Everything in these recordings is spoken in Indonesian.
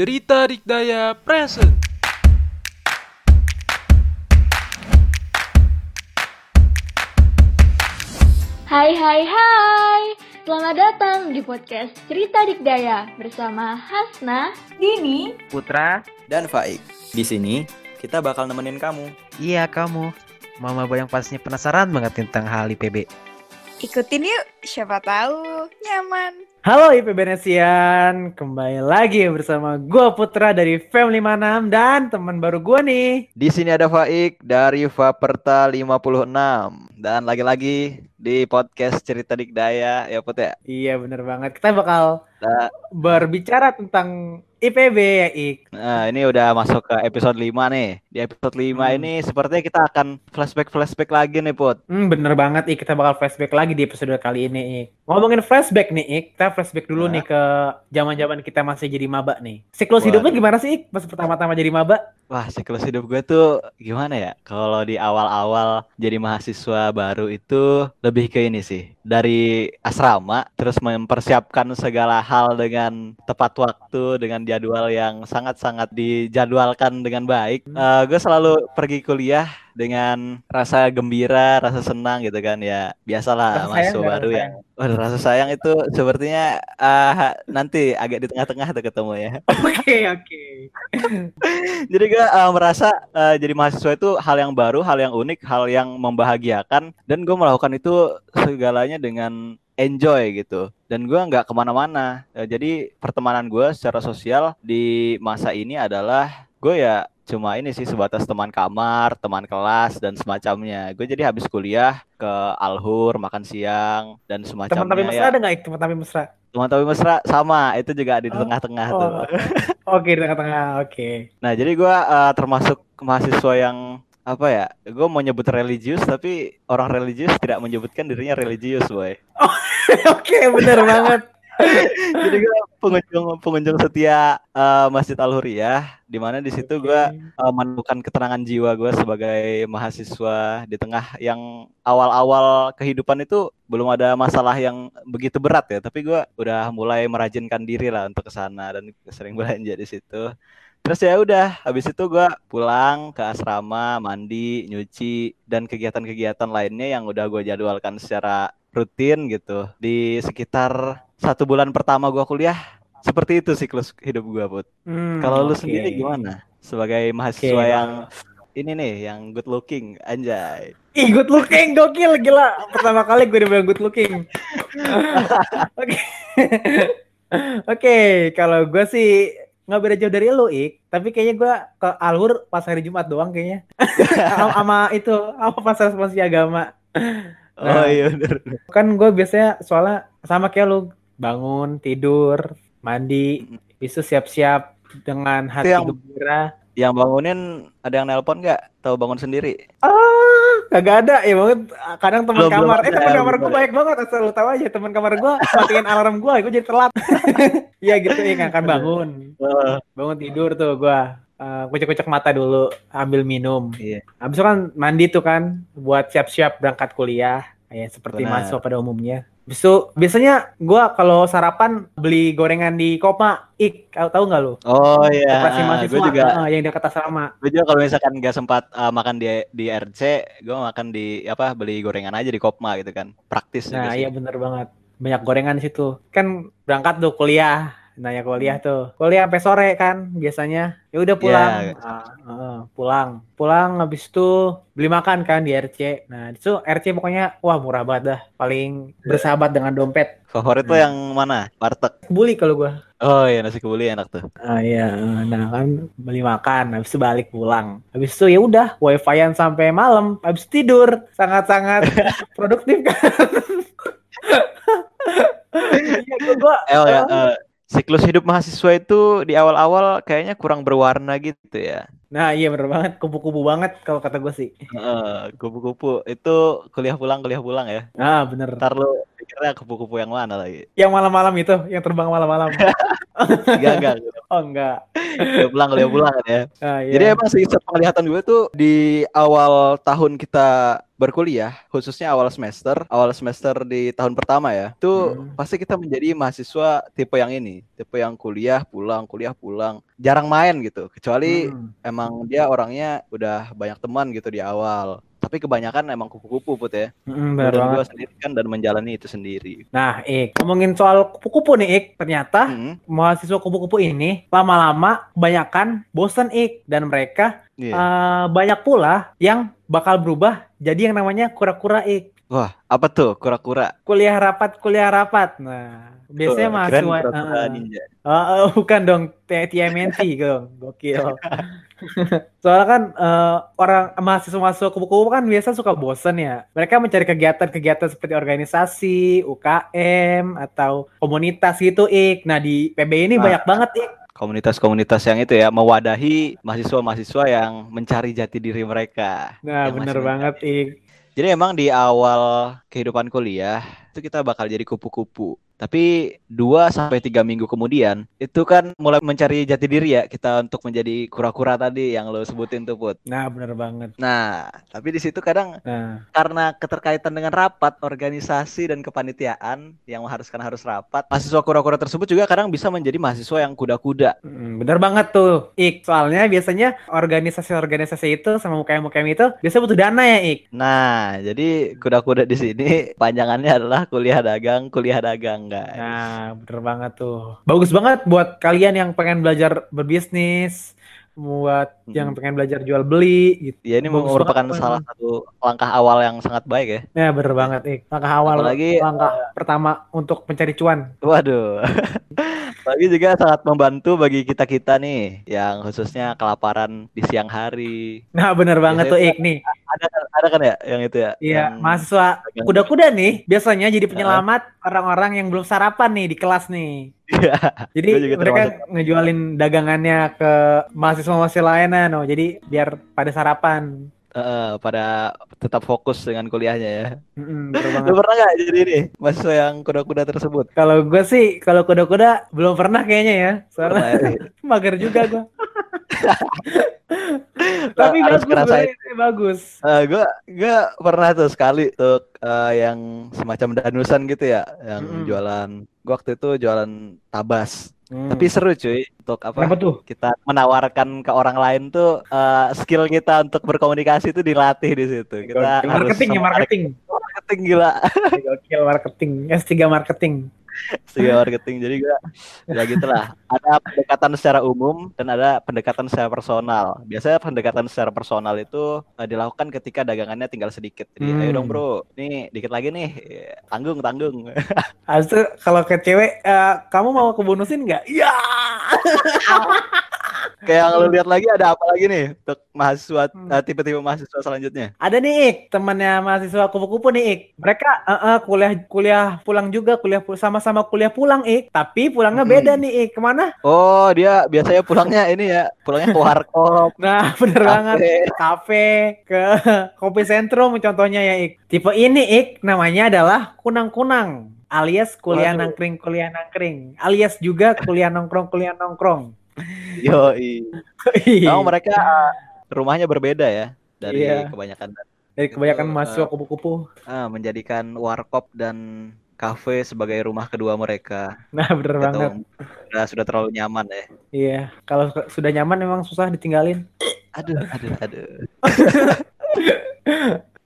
Cerita Dikdaya Present. Hai hai hai Selamat datang di podcast Cerita Dikdaya Bersama Hasna Dini, Putra. dan Faik. Di sini kita bakal nemenin kamu. Iya kamu. Mama yang pastinya penasaran banget tentang hal IPB. ikutin yuk. Siapa tahu nyaman. Halo IP Benesian, kembali lagi bersama gua Putra dari Fam 56 dan teman baru gua nih. Di sini ada Faik dari Vaperta 56 dan lagi-lagi di podcast Cerita Dikdaya ya Put ya. Iya bener banget, kita bakal Nah. berbicara tentang IPB ya Ik. Nah, ini udah masuk ke episode 5 nih. Di episode 5 Hmm. ini sepertinya kita akan flashback-flashback lagi nih Put. Hmm, bener banget Ik, kita bakal flashback lagi di episode kali ini Ik. Ngomongin flashback nih Ik, kita flashback dulu Nah. nih ke zaman-zaman kita masih jadi maba nih. Siklus Waduh. hidupnya gimana sih Ik pas pertama-tama jadi maba? Wah, siklus hidup gue tuh gimana ya? Kalau di awal-awal jadi mahasiswa baru itu lebih ke ini sih. Dari asrama, terus mempersiapkan segala hal dengan tepat waktu, dengan jadwal yang sangat-sangat dijadwalkan dengan baik. Hmm. Eh, gue selalu pergi kuliah dengan rasa gembira, rasa senang gitu kan ya. Biasalah nggak, baru yang Waduh, rasa sayang itu sepertinya ah, nanti agak di tengah-tengah tuh ketemu ya. Oke, oke. Jadi gue uh, merasa uh, jadi mahasiswa itu hal yang baru, hal yang unik, hal yang membahagiakan, dan gue melakukan itu segalanya dengan enjoy gitu. Dan gue nggak ke mana-mana. Uh, jadi pertemanan gue secara sosial di masa ini adalah gue ya cuma ini sih sebatas teman kamar, teman kelas dan semacamnya. Gue jadi habis kuliah ke Alhur makan siang dan semacamnya. Teman tapi mesra ya. ada nggak? Teman tapi mesra? Teman tapi mesra sama, itu juga di Oh, tengah-tengah oh. tuh. Oke, di tengah-tengah. Oke. Nah, jadi gua eh, termasuk mahasiswa yang apa ya? Gue mau nyebut religius, tapi orang religius tidak menyebutkan dirinya religius, boy. Oke, bener banget. jadi gue pengunjung pengunjung setia eh, Masjid Al Huriyah, di mana di situ gue eh, menemukan ketenangan jiwa gue sebagai mahasiswa di tengah yang awal-awal kehidupan itu belum ada masalah yang begitu berat ya, tapi gue udah mulai merajinkan diri lah untuk ke sana dan sering belanja di situ. Terus ya udah, habis itu gue pulang ke asrama, mandi, nyuci, dan kegiatan-kegiatan lainnya yang udah gue jadwalkan secara rutin gitu. Di sekitar satu bulan pertama gue kuliah. Seperti itu siklus hidup gue, Put. Hmm, Kalau lu sendiri gimana? Sebagai mahasiswa Oke. yang ini nih, yang good looking, anjay. Ih, good looking, gokil, gila. Pertama kali gue dibilang good looking. Oke. Oke, kalau gue sih nggak beda jauh dari lu, Ik. Tapi kayaknya gue ke Alhur pas hari Jumat doang kayaknya. Sama- itu, apa pas responsif agama. Oh Nah. iya bener. Kan gue biasanya soalnya sama kayak lu, bangun, tidur, mandi, bisa siap-siap dengan hati yang- gembira. Yang bangunin ada yang nelpon nggak? Tahu bangun sendiri? Ah, kagak ada ya banget. Kadang teman kamar, eh teman kamar gue baik banget asal lu tahu aja teman kamar gue matiin alarm gue, gue jadi telat. Iya gitu ya kan bangun, bangun tidur tuh gue. Uh, kucek-kucek mata dulu, ambil minum. Iya. Habis itu kan mandi tuh kan buat siap-siap berangkat kuliah, ya seperti Benar. mahasiswa pada umumnya. Itu biasanya gua kalau sarapan beli gorengan di Koma, Ik, tahu tahu nggak lu? Oh iya, Koperasi mahasiswa, gue juga ah, yang dekat asrama. gue juga kalau misalkan nggak sempat uh, makan di di RC, gue makan di apa beli gorengan aja di Kopma gitu kan. Praktis Nah, iya bener banget. Banyak gorengan di situ. Kan berangkat tuh kuliah. Nanya kuliah Hmm. tuh. Kuliah sampai sore kan biasanya. Ya udah pulang. Iya. Ah, ah, pulang. Pulang habis itu beli makan kan di RC. Nah, itu RC pokoknya wah murah banget dah. Paling Iya. bersahabat dengan dompet. Favorit lo Hmm. yang mana? Warteg. Kebuli kalau gua. Oh iya nasi kebuli enak tuh. Ah iya, nah kan beli makan, habis itu balik pulang. Habis itu ya udah wifi-an sampai malam, habis tidur. Sangat-sangat produktif kan. Iya, gua, gua Eh, oh ya, eh, siklus hidup mahasiswa itu di awal-awal kayaknya kurang berwarna gitu ya. Nah iya bener banget, kupu-kupu banget kalau kata gue sih. Heeh, kupu-kupu itu kuliah pulang kuliah pulang ya. Ah bener. Ntar lu Pikirnya kupu-kupu yang mana lagi? Yang malam-malam itu, yang terbang malam-malam. Enggak, enggak. oh enggak. Dia pulang, dia pulang kan ya. Ah, iya. Jadi emang sih penglihatan gue tuh di awal tahun kita berkuliah, khususnya awal semester, awal semester di tahun pertama ya, tuh Hmm. pasti kita menjadi mahasiswa tipe yang ini, tipe yang kuliah pulang, kuliah pulang, jarang main gitu, kecuali Hmm. emang dia orangnya udah banyak teman gitu di awal. Tapi kebanyakan emang kupu-kupu put ya. Mm, benar Dan gue sendiri kan dan menjalani itu sendiri. Nah, Ik, ngomongin soal kupu-kupu nih, Ik. Ternyata Hmm, mahasiswa kupu-kupu ini lama-lama kebanyakan bosen, Ik. Dan mereka iya. eh, banyak pula yang bakal berubah jadi yang namanya kura-kura, Ik. Wah, apa tuh kura-kura? Kuliah rapat, kuliah rapat. Nah, biasanya Tuh, mahasiswa... kura-kura eh, ninja. eh, eh, bukan dong, TMNT dong. Gokil. Soalnya kan eh, orang mahasiswa-mahasiswa kupu-kupu kan biasa suka bosen ya. Mereka mencari kegiatan-kegiatan seperti organisasi, UKM, atau komunitas gitu, Ik. Nah, di PB ini Nah. banyak banget, Ik. komunitas-komunitas yang itu ya mewadahi mahasiswa-mahasiswa yang mencari jati diri mereka. Nah, bener masih banget, Ik. Jadi emang di awal kehidupan kuliah itu kita bakal jadi kupu-kupu. Tapi 2 sampai 3 minggu kemudian itu kan mulai mencari jati diri ya kita untuk menjadi kura-kura tadi yang lo sebutin tuh Put. Nah, bener banget. Nah, tapi di situ kadang Nah, karena keterkaitan dengan rapat, organisasi dan kepanitiaan yang mengharuskan harus rapat, mahasiswa kura-kura tersebut juga kadang bisa menjadi mahasiswa yang kuda-kuda. mm, bener banget tuh, Ik. Soalnya biasanya organisasi-organisasi itu sama UKM-UKM itu biasa butuh dana ya, Ik. Nah, jadi kuda-kuda di sini panjangannya adalah kuliah dagang, kuliah dagang, guys. Nah, bener banget tuh. Bagus banget buat kalian yang pengen belajar berbisnis, buat Mm-mm. yang pengen belajar jual beli gitu. Ya ini Bagus merupakan banget, salah satu langkah awal yang sangat baik ya. Ya bener banget, Ik. Langkah awal, Apalagi, langkah pertama untuk mencari cuan. Waduh. Lagi juga sangat membantu bagi kita-kita nih yang khususnya kelaparan di siang hari. Nah, bener banget tuh, Ik nih. Ada ada kan ya yang itu ya? Iya, Yang mahasiswa kuda-kuda nih biasanya jadi penyelamat orang-orang yang belum sarapan nih di kelas nih. Iya. Jadi mereka ngejualin dagangannya ke mahasiswa-mahasiswa lainnya, no. Jadi biar pada sarapan. Eh, pada tetap fokus dengan kuliahnya ya. Banget. Lu pernah nggak jadi nih mahasiswa yang kuda-kuda tersebut? Kalau gue sih, kalau kuda-kuda belum pernah kayaknya ya. Soalnya Pernah ya? mager juga gue. Tapi Harus bagus, ngerasain. sebenarnya bagus. Eh, gue gue pernah tuh sekali untuk eh, yang semacam danusan gitu ya, yang Mm-mm. jualan. Gue waktu itu jualan tabas. Hmm. Tapi seru cuy untuk apa? Kenapa tuh? Kita menawarkan ke orang lain tuh eh, skill kita untuk berkomunikasi itu dilatih di situ. Kita Gokil. harus marketing ya, marketing. Marketing gila. Gokil marketing. S3 marketing. Segi marketing. Jadi gue ya gitulah. Ada pendekatan secara umum dan ada pendekatan secara personal. Biasanya pendekatan secara personal itu eh, dilakukan ketika dagangannya tinggal sedikit. Jadi Hmm. ayo dong bro, nih dikit lagi nih, tanggung tanggung. Habis itu kalau ke cewek, eh, kamu mau kebonusin nggak? Iya. Kayak yang lu lihat lagi ada apa lagi nih untuk mahasiswa Hmm. eh, tipe-tipe mahasiswa selanjutnya? Ada nih Ik, temannya mahasiswa kupu-kupu nih Ik. Mereka eh, eh, kuliah kuliah pulang juga, kuliah sama-sama kuliah pulang Ik. Tapi pulangnya Hmm. beda nih Ik. Ke mana? Oh dia biasanya pulangnya ini ya, pulangnya ke warkop. Nah bener Kafe. banget. Kafe, ke kopi sentrum contohnya ya Ik. Tipe ini Ik, namanya adalah kunang-kunang. Alias kuliah Waduh. nangkring, kuliah nangkring. Alias juga kuliah nongkrong, kuliah nongkrong. Yoi. Emang mereka eh, rumahnya berbeda ya dari Iya. kebanyakan Dari kebanyakan itu, mahasiswa eh, kupu-kupu. ah, menjadikan warkop dan kafe sebagai rumah kedua mereka. Nah bener Gitu. banget. Sudah sudah terlalu nyaman ya. Iya, kalau su- sudah nyaman memang susah ditinggalin. Aduh, aduh, aduh.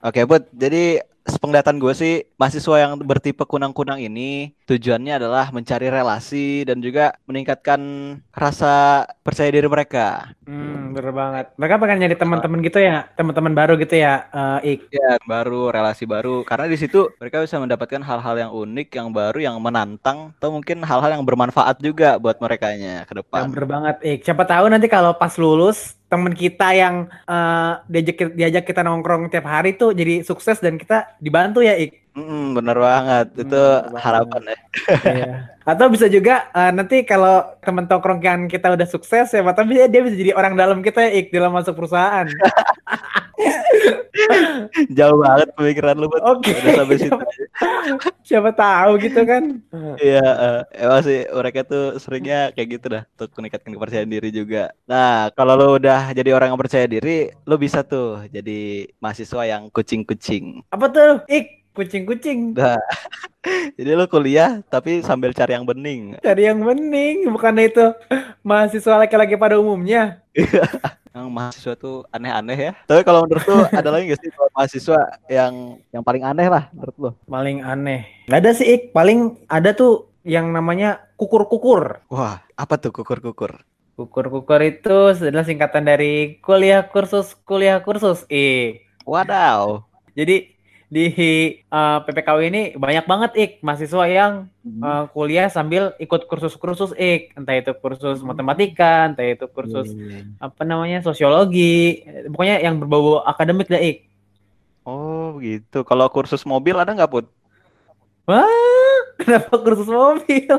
Oke, Put. Jadi sepenglihatan gue sih mahasiswa yang bertipe kunang-kunang ini tujuannya adalah mencari relasi dan juga meningkatkan rasa percaya diri mereka. Hmm, bener banget. Mereka pengen nyari teman-teman gitu ya, teman-teman baru gitu ya, eh, Ik. Ya, baru relasi baru karena di situ mereka bisa mendapatkan hal-hal yang unik, yang baru, yang menantang atau mungkin hal-hal yang bermanfaat juga buat merekanya ke depan. bener banget, Ik. Siapa tahu nanti kalau pas lulus temen kita yang eh, diajak diajak kita nongkrong tiap hari tuh jadi sukses dan kita dibantu ya, Ik. Mm, bener banget. Itu bener banget. harapan ya. Iya. Atau bisa juga eh, nanti kalau temen tongkrongan kita udah sukses ya, dia, dia bisa jadi orang dalam kita ya, Ik, dalam masuk perusahaan. Jauh banget pemikiran lu. Oke. Udah sampai situ. Siapa tahu gitu kan. Iya, eh, emang sih mereka tuh seringnya kayak gitu dah untuk meningkatkan kepercayaan diri juga. Nah, kalau lu udah jadi orang yang percaya diri, lu bisa tuh jadi mahasiswa yang kucing-kucing. Apa tuh? Ik, kucing-kucing. Nah, jadi lu kuliah tapi sambil cari yang bening. Cari yang bening, bukan itu mahasiswa laki-laki pada umumnya. Yang mahasiswa tuh aneh-aneh ya. Tapi kalau menurut lu ada lagi gak sih kalau mahasiswa yang yang paling aneh lah menurut lu? Paling aneh. Gak ada sih, Ik. Paling ada tuh yang namanya kukur-kukur. Wah, apa tuh kukur-kukur? Kukur-kukur itu adalah singkatan dari kuliah kursus kuliah kursus. Eh, Wadaw. jadi di eh, PPKW ini banyak banget ik mahasiswa yang Hmm. eh, kuliah sambil ikut kursus-kursus ik, entah itu kursus matematika, entah itu kursus apa namanya sosiologi, pokoknya yang berbau akademik dah ik. Oh, gitu. Kalau kursus mobil ada nggak, Put? Wah, kenapa kursus mobil?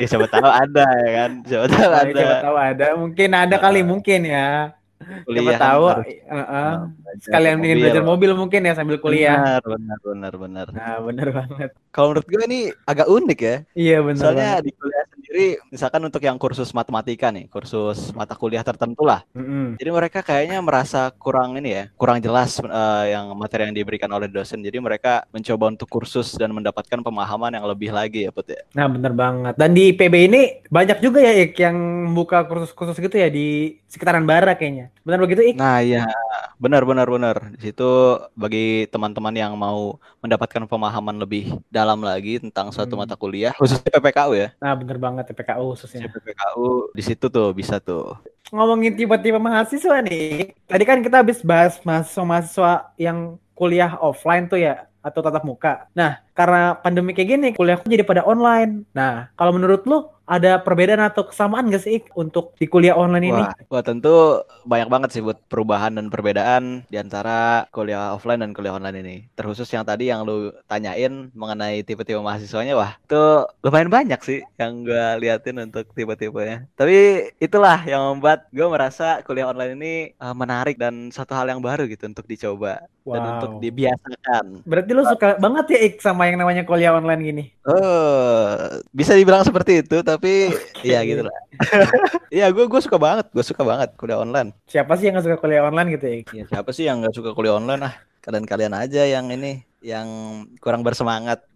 Ya siapa tahu ada ya kan. Siapa tahu Nah, ada. Siapa tahu ada, mungkin ada kali mungkin ya. Kuliah kan tahu, harus, eh, eh, uh, belajar sekalian ingin belajar mobil mungkin ya sambil kuliah. Benar, benar, benar, benar. Nah, bener banget. Kalau menurut gue ini agak unik ya. Iya bener Soalnya banget. di kuliah sendiri, misalkan untuk yang kursus matematika nih, kursus mata kuliah tertentu lah. Mm-mm. Jadi mereka kayaknya merasa kurang ini ya, kurang jelas eh, yang materi yang diberikan oleh dosen. Jadi mereka mencoba untuk kursus dan mendapatkan pemahaman yang lebih lagi ya, Put ya. Nah bener banget. Dan di PB ini banyak juga ya Ik yang buka kursus-kursus gitu ya di sekitaran Bara kayaknya. Bener begitu Ik? Nah, iya, benar benar benar. Di situ bagi teman-teman yang mau mendapatkan pemahaman lebih dalam lagi tentang suatu Hmm. mata kuliah, khususnya PPKU ya. Nah bener banget PPKU khususnya. PPKU di situ tuh bisa tuh. Ngomongin tipe-tipe mahasiswa nih. Tadi kan kita habis bahas mahasiswa-mahasiswa yang kuliah offline tuh ya atau tatap muka. Nah, karena pandemi kayak gini, kuliahku jadi pada online. Nah, kalau menurut lu ada perbedaan atau kesamaan gak sih untuk di kuliah online ini? Wah, wah tentu banyak banget sih buat perubahan dan perbedaan di antara kuliah offline dan kuliah online ini. Terkhusus yang tadi yang lu tanyain mengenai tipe-tipe mahasiswanya, wah itu lumayan banyak sih yang gue liatin untuk tipe-tipenya. Tapi itulah yang membuat gue merasa kuliah online ini eh, menarik dan satu hal yang baru gitu untuk dicoba dan untuk Wow. dibiasakan. Berarti lu suka banget ya Ik sama yang namanya kuliah online gini? Oh, bisa dibilang seperti itu, tapi ya gitu lah. Iya, gue gue suka banget, gue suka banget kuliah online. Siapa sih yang gak suka kuliah online gitu ya? Ik? Ya, siapa sih yang nggak suka kuliah online ah? Kalian-kalian aja yang ini, yang kurang bersemangat.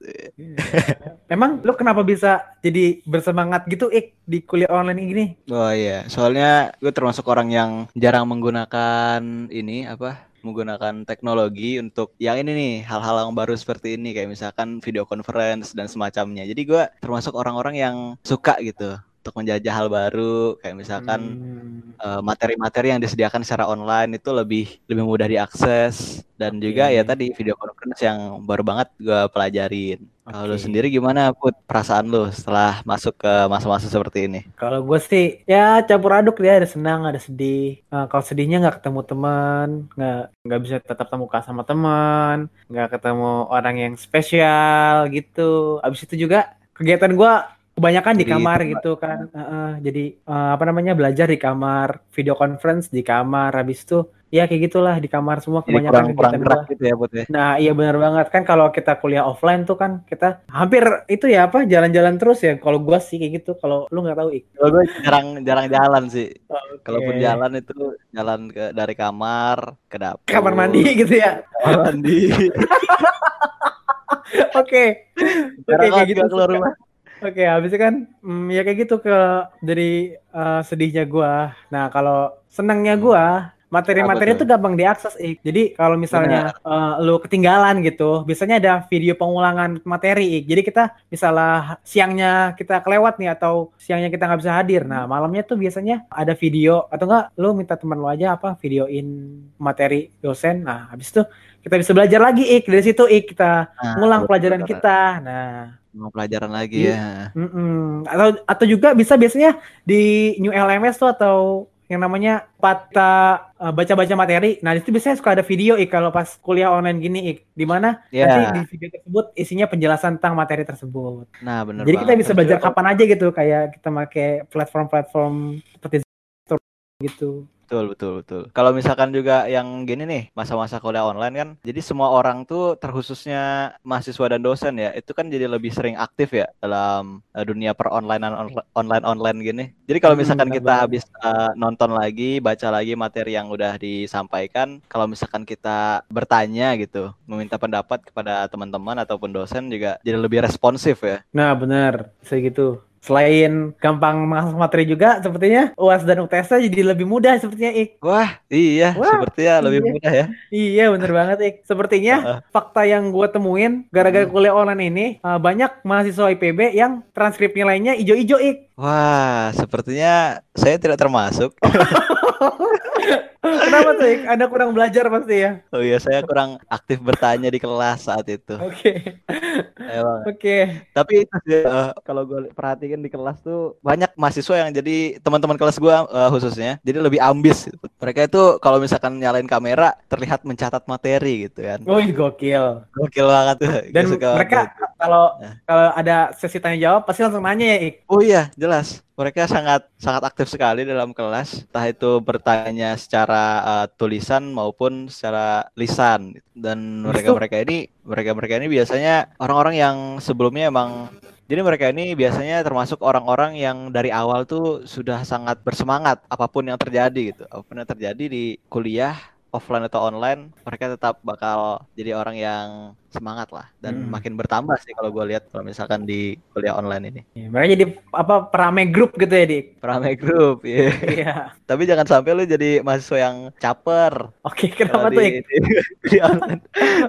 Emang lu kenapa bisa jadi bersemangat gitu Ik di kuliah online ini? Oh iya, soalnya gue termasuk orang yang jarang menggunakan ini apa? Menggunakan teknologi untuk yang ini nih hal-hal yang baru seperti ini kayak misalkan video conference dan semacamnya. Jadi gue termasuk orang-orang yang suka gitu untuk menjajah hal baru kayak misalkan Hmm. eh, materi-materi yang disediakan secara online itu lebih lebih mudah diakses dan juga Oke. ya tadi video conference yang baru banget gue pelajarin. Kalau lu sendiri gimana Put perasaan lu setelah masuk ke masa-masa seperti ini? Kalau gue sih ya campur aduk dia ada senang ada sedih. Nah, kalau sedihnya nggak ketemu teman, nggak nggak bisa tetap temu muka sama teman, nggak ketemu orang yang spesial gitu. Abis itu juga kegiatan gue kebanyakan di Jadi kamar tempat- gitu kan. Heeh, jadi eh, apa namanya belajar di kamar, video conference di kamar. Habis itu ya kayak gitulah di kamar semua Jadi kebanyakan kurang kurang gerak gua. gitu ya Put ya. Nah, iya benar banget kan kalau kita kuliah offline tuh kan kita hampir itu ya apa jalan-jalan terus ya. Kalau gua sih kayak gitu. Kalau lu nggak tahu Ik. Kalau gue jarang jarang jalan sih. Kalaupun Oke. jalan itu jalan ke dari kamar ke dapur. kamar mandi gitu ya. Kamar mandi. Oke. Oke Jarang kayak gitu. gua keluar rumah. Oke, habis itu kan mm, ya kayak gitu ke dari eh, sedihnya gua. Nah, kalau senangnya gua materi-materi Apa itu gampang diakses Ik. Jadi kalau misalnya eh, lu ketinggalan gitu, biasanya ada video pengulangan materi Ik. Jadi kita misalnya siangnya kita kelewat nih atau siangnya kita nggak bisa hadir. Nah, malamnya tuh biasanya ada video atau enggak lu minta teman lu aja apa videoin materi dosen. Nah, habis itu kita bisa belajar lagi Ik. Dari situ Ik kita Nah, ngulang pelajaran betul. kita. Nah, Mau pelajaran lagi Iya. ya. Mm-mm. Atau atau juga bisa biasanya di New LMS tuh atau yang namanya pata uh, baca-baca materi. Nah, di situ biasanya suka ada video Ik kalau pas kuliah online gini Ik, di mana Ya. nanti di video tersebut isinya penjelasan tentang materi tersebut. Nah, bener Jadi kita banget. bisa belajar kapan aja gitu kayak kita pakai platform-platform seperti gitu. Betul, betul, betul. Kalau misalkan juga yang gini nih, masa-masa kuliah online kan, jadi semua orang tuh terkhususnya mahasiswa dan dosen ya, itu kan jadi lebih sering aktif ya dalam uh, dunia per online online online gini. Jadi kalau Hmm, misalkan benar kita banget. habis uh, nonton lagi, baca lagi materi yang udah disampaikan, kalau misalkan kita bertanya gitu, meminta pendapat kepada teman-teman ataupun dosen juga jadi lebih responsif ya. Nah, benar. Bisa gitu. Selain gampang mengakses materi juga, sepertinya UAS dan UTS jadi lebih mudah sepertinya, Ik. Wah, iya, Wah, sepertinya lebih iya. mudah ya. Iya, bener banget, Ik. Sepertinya Heeh. fakta yang gue temuin gara-gara Hmm. kuliah online ini, uh, banyak mahasiswa IPB yang transkrip nilainya ijo-ijo, Ik. Wah, sepertinya saya tidak termasuk. Kenapa tuh, Ik? Anda kurang belajar pasti ya? Oh iya, saya kurang aktif bertanya di kelas saat itu. Oke. Emang. Oke. Tapi itu sih, eh, kalau perhatikan di kelas tuh banyak mahasiswa yang jadi teman-teman kelas gue eh, khususnya, jadi lebih ambis. gitu. Mereka itu kalau misalkan nyalain kamera terlihat mencatat materi gitu kan. Wih, gokil. Gokil banget tuh. Dan Gua suka mereka banget. kalau Nah. kalau ada sesi tanya jawab pasti langsung nanya ya, Ik. Oh iya, jelas. Mereka sangat sangat aktif sekali dalam kelas, entah itu bertanya secara eh, tulisan maupun secara lisan. Dan mereka-mereka ini mereka-mereka ini biasanya orang-orang yang sebelumnya emang jadi mereka ini biasanya termasuk orang-orang yang dari awal tuh sudah sangat bersemangat apa pun yang terjadi gitu. Apa pun yang terjadi di kuliah offline atau online, mereka tetap bakal jadi orang yang semangat lah dan Hmm. makin bertambah sih kalau gue lihat kalau misalkan di kuliah online ini. Ya, mereka jadi apa perame grup gitu ya, Dik. Rame grup, iya. Iya. Tapi jangan sampai lu jadi mahasiswa yang caper. Oke, kalau kenapa tuh, di, di, di online.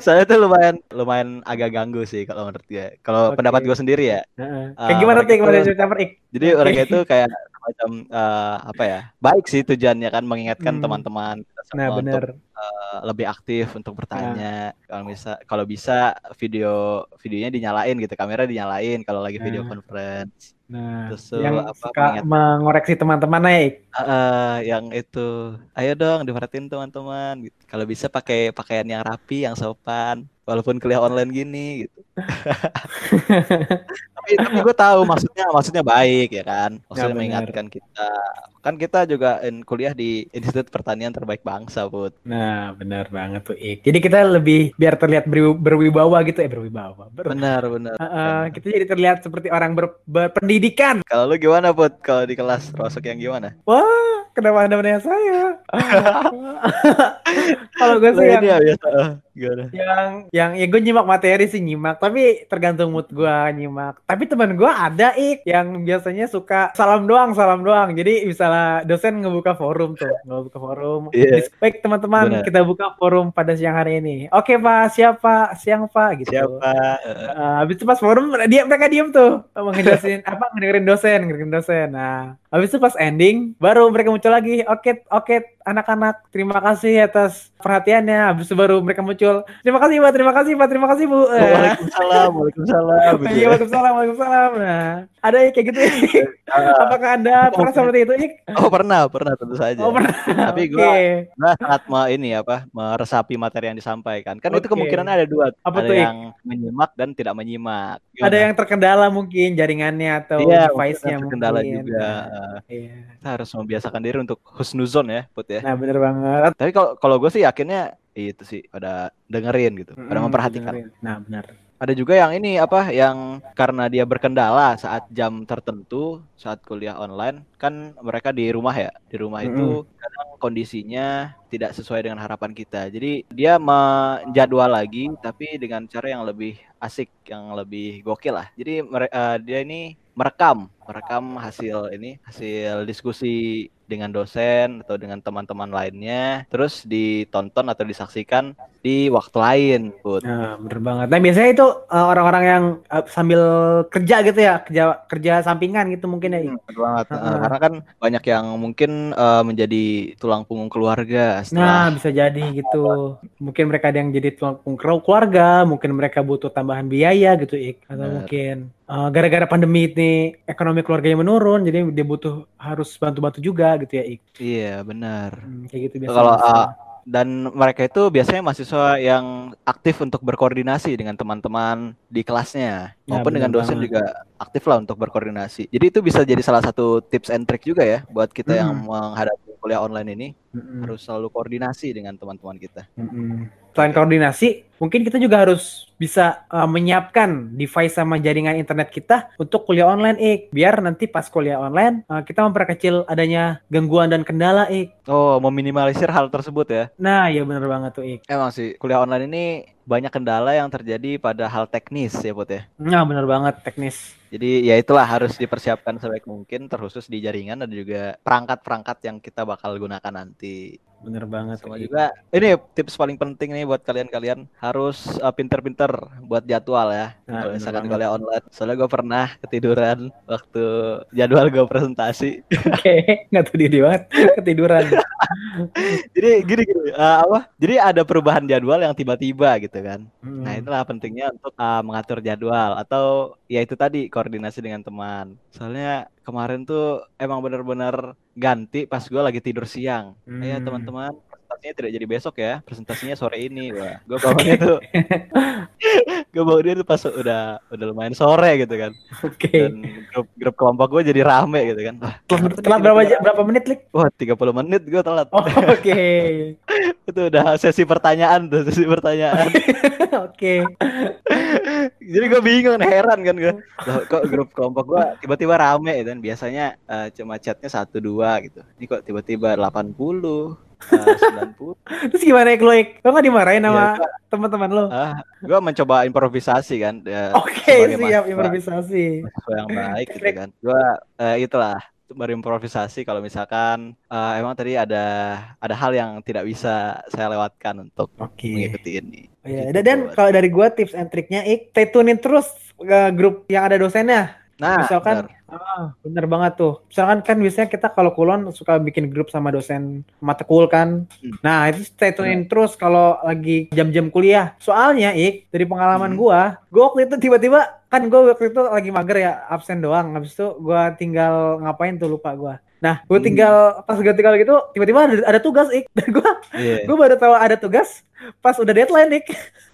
Saya tuh lumayan lumayan agak ganggu sih kalau menurut gue. Kalau pendapat gue sendiri ya. Heeh. Ah, Kayak gimana tuh, Gimana tuh- cerita, Ik? Jadi mereka itu kayak macam eh, apa ya? Baik sih tujuannya kan mengingatkan Hmm. teman-teman semua Nah, untuk eh, lebih aktif untuk bertanya. Kalau bisa kalau bisa video videonya dinyalain gitu, kamera dinyalain kalau lagi video Nah. conference. Nah, Terus tuh yang apa, suka mengoreksi teman-teman ya, Ik. Heeh, yang itu, ayo dong diperhatiin teman-teman. Kalau bisa pakai pakaian yang rapi, yang sopan, walaupun kuliah online gini gitu. tapi tapi gue tahu maksudnya maksudnya baik ya kan, maksudnya benar. mengingatkan kita. Kan kita juga in- kuliah di Institut Pertanian Terbaik Bangsa, Put. Nah, benar banget tuh, Ik. Jadi kita lebih biar terlihat berwi- berwibawa gitu, eh berwibawa. Ber- Benar, benar. Heeh, kita jadi terlihat seperti orang ber- berpendidikan. Kalau lu gimana, Put? Kalau di kelas termasuk yang gimana? Wah, kenapa anda menanya saya? Kalau gue sih yang, ya biasa. Gimana? yang, yang ya gue nyimak materi sih nyimak, tapi tergantung mood gue nyimak. Tapi teman gue ada ik yang biasanya suka salam doang, salam doang. Jadi misalnya dosen ngebuka forum tuh, ngebuka forum. Iya. Baik teman-teman, kita buka forum pada siang hari ini. Oke pak, siapa? Siang pak, gitu. Siapa? Eh, habis itu pas forum dia mereka diem tuh ngedengerin apa ngedengerin dosen ngedengerin dosen nah habis itu pas ending baru mereka muncul lagi oke oke anak-anak terima kasih atas perhatiannya habis itu baru mereka muncul terima kasih pak terima kasih pak terima kasih bu Waalaikumsalam, Waalaikumsalam. gitu Iya, ya. Waalaikumsalam, Waalaikumsalam. Nah, ada yang kayak gitu. Ik? Ah. Apakah Anda pernah seperti itu, Ik? Oh pernah, pernah tentu saja. Oh, pernah. Tapi Oke. gua Nah, sangat me, ini apa meresapi materi yang disampaikan. Kan itu Oke. kemungkinan ada dua. Apa ada tuh, Ik? yang menyimak dan tidak menyimak. Ada yang terkendala mungkin jaringannya atau Iya, device-nya mungkin terkendala juga. Iya. kita harus membiasakan diri untuk husnuzon ya, Put ya. Nah, bener banget. Tapi kalau kalau gue sih yakinnya itu sih pada dengerin gitu, pada Mm, memperhatikan. dengerin. Nah, benar. Ada juga yang ini apa yang karena dia berkendala saat jam tertentu saat kuliah online kan mereka di rumah ya di rumah itu kadang kondisinya tidak sesuai dengan harapan kita jadi dia menjadwal lagi tapi dengan cara yang lebih asik yang lebih gokil lah jadi eh, dia ini merekam merekam hasil ini hasil diskusi dengan dosen atau dengan teman-teman lainnya terus ditonton atau disaksikan di waktu lain Put. Nah, bener banget. Nah, biasanya itu uh, orang-orang yang uh, sambil kerja gitu ya, kerja kerja sampingan gitu mungkin ya. Ik? Bener banget. Nah, Heeh. karena kan banyak yang mungkin eh, menjadi tulang punggung Nah, keluarga setelah bisa jadi gitu. Mungkin mereka ada yang jadi tulang punggung keluarga, mungkin mereka butuh tambahan biaya gitu, Ik. Atau Bener. mungkin uh, gara-gara pandemi ini ekonomi keluarganya menurun, jadi dia butuh harus bantu-bantu juga gitu ya, Ik. iya benar. Hmm, kayak gitu biasanya. Kalau uh, dan mereka itu biasanya mahasiswa yang aktif untuk berkoordinasi dengan teman-teman di kelasnya Ya, maupun dengan dosen banget. juga aktif lah untuk berkoordinasi. Jadi itu bisa jadi salah satu tips and trick juga ya buat kita yang Hmm. menghadapi kuliah online ini Mm-mm. harus selalu koordinasi dengan teman-teman kita. Mm-mm. Selain koordinasi, mungkin kita juga harus bisa uh, menyiapkan device sama jaringan internet kita untuk kuliah online, Ik. Biar nanti pas kuliah online, uh, kita memperkecil adanya gangguan dan kendala, Ik. Oh, meminimalisir hal tersebut ya. Nah, iya bener banget tuh, Ik. Emang sih kuliah online ini banyak kendala yang terjadi pada hal teknis ya, Put ya. Nah, bener banget teknis. Jadi ya itulah harus dipersiapkan sebaik mungkin terkhusus di jaringan dan juga perangkat-perangkat yang kita bakal gunakan nanti. Bener banget Sama tuh, juga ini tips paling penting nih buat kalian-kalian harus uh, pinter-pinter buat jadwal ya. Nah, Kalau misalkan banget. kuliah online. Soalnya gue pernah ketiduran waktu jadwal gue presentasi. Oke, nggak tahu diri banget. Ketiduran. Jadi gini gini uh, apa? Jadi ada perubahan jadwal yang tiba-tiba gitu kan. Mm. Nah itulah pentingnya untuk uh, mengatur jadwal atau ya itu tadi koordinasi dengan teman. Soalnya kemarin tuh emang bener-bener ganti pas gue lagi tidur siang. Ya Hmm. teman-teman presentasinya tidak jadi besok ya, presentasinya sore ini. Wah, gue bangunnya tuh, gue bangunnya tuh pas udah udah lumayan sore gitu kan. Oke. Dan grup grup kelompok gue jadi rame gitu kan. Wah, Telat berapa ja- berapa menit, Lik? wah 30 menit gue telat. Oh, oke. Itu udah sesi pertanyaan tuh, sesi pertanyaan. Oke. Jadi gue bingung heran kan gue. Kok grup kelompok gue tiba-tiba rame dan biasanya eh, cuma chatnya satu dua gitu. Ini kok tiba-tiba 80, eh, 90. Terus gimana, lo, Ik? Lo nggak dimarahin sama Ya, teman-teman lo? Ah, gue mencoba improvisasi kan. eh, Oke, sebagai siap mahasiswa- improvisasi. mahasiswa yang baik gitu kan. Gue eh, itulah berimprovisasi kalau misalkan eh, emang tadi ada ada hal yang tidak bisa saya lewatkan untuk Oke. mengikuti ini. Oh, iya. Gitu, Dan, dan kalau dari gua tips and triknya, Ik, stay tunein terus ke grup yang ada dosennya. Nah, Misalkan, benar. Ah, bener banget tuh. Misalkan kan biasanya kita kalau kulon suka bikin grup sama dosen mata kul kan. Hmm. Nah, itu stay tunein terus kalau lagi jam-jam kuliah. Soalnya, Ik, dari pengalaman Hmm. gua, gua waktu itu tiba-tiba kan gua waktu itu lagi mager ya, absen doang. Habis itu gua tinggal ngapain tuh lupa gua. Nah, gua Hmm. tinggal pas gua tinggal gitu, tiba-tiba ada, ada tugas, Ik. Dan gua Iya. gue baru tahu ada tugas pas udah deadline nih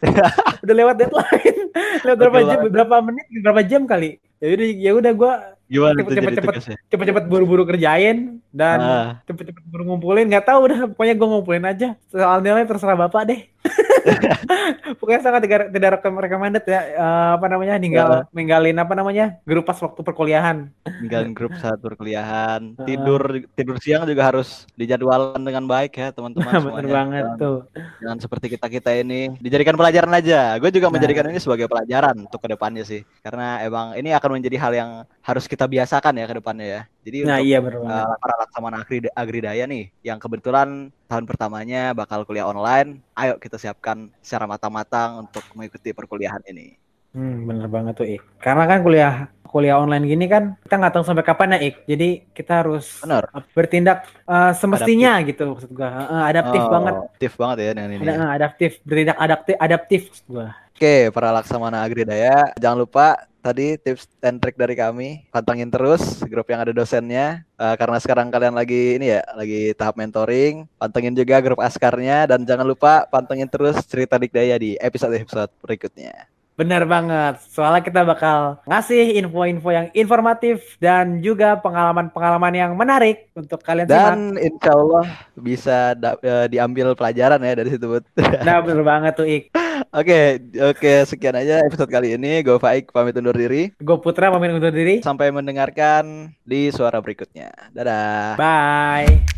udah lewat deadline lewat berapa jam berapa menit berapa jam kali ya udah ya udah gue Gimana tuh Cepet, jadi cepet, cepet. tugasnya? cepet-cepet buru-buru kerjain dan Ah. cepet-cepet buru ngumpulin nggak tahu udah pokoknya gue ngumpulin aja soal nilai terserah bapak deh pokoknya sangat tidak tidak recom- recommended ya Eh, apa namanya ninggal ninggalin apa namanya grup pas waktu perkuliahan. Ninggalin grup saat perkuliahan. Heeh. tidur tidur siang juga harus dijadwalkan dengan baik ya teman-teman bener semuanya. banget Jangan- tuh. jangan seperti kita kita ini. Dijadikan pelajaran aja. Gue juga Nah. menjadikan ini sebagai pelajaran untuk ke depannya sih. Karena emang ini akan menjadi hal yang harus kita biasakan ya ke depannya ya jadi nah untuk iya bener uh, para laksamana agri agridaya nih yang kebetulan tahun pertamanya bakal kuliah online ayo kita siapkan secara matang-matang untuk mengikuti perkuliahan ini Hmm, bener banget tuh Ik. Karena kan kuliah kuliah online gini kan kita nggak tahu sampai kapan ya Ik. Jadi kita harus benar bertindak eh, semestinya gitu maksud gua. Eh, adaptif Oh, banget. adaptif banget ya dengan ini Ada, eh, adaptif, bertindak adaptif, adaptif maksud gua. Oke, para laksamana agridaya, jangan lupa tadi tips dan trik dari kami, pantengin terus grup yang ada dosennya. Eh, karena sekarang kalian lagi ini ya, lagi tahap mentoring, pantengin juga grup askarnya dan jangan lupa pantengin terus cerita dikdaya di episode-episode berikutnya. Bener banget. Soalnya kita bakal ngasih info-info yang informatif dan juga pengalaman-pengalaman yang menarik untuk kalian simak. Dan insya Allah bisa da- eh, diambil pelajaran ya dari situ. Bud. Nah, bener banget tuh Ik. Oke, oke sekian aja episode kali ini. Gue Faik pamit undur diri. Gue Putra pamit undur diri. Sampai mendengarkan di suara berikutnya. Dadah. Bye.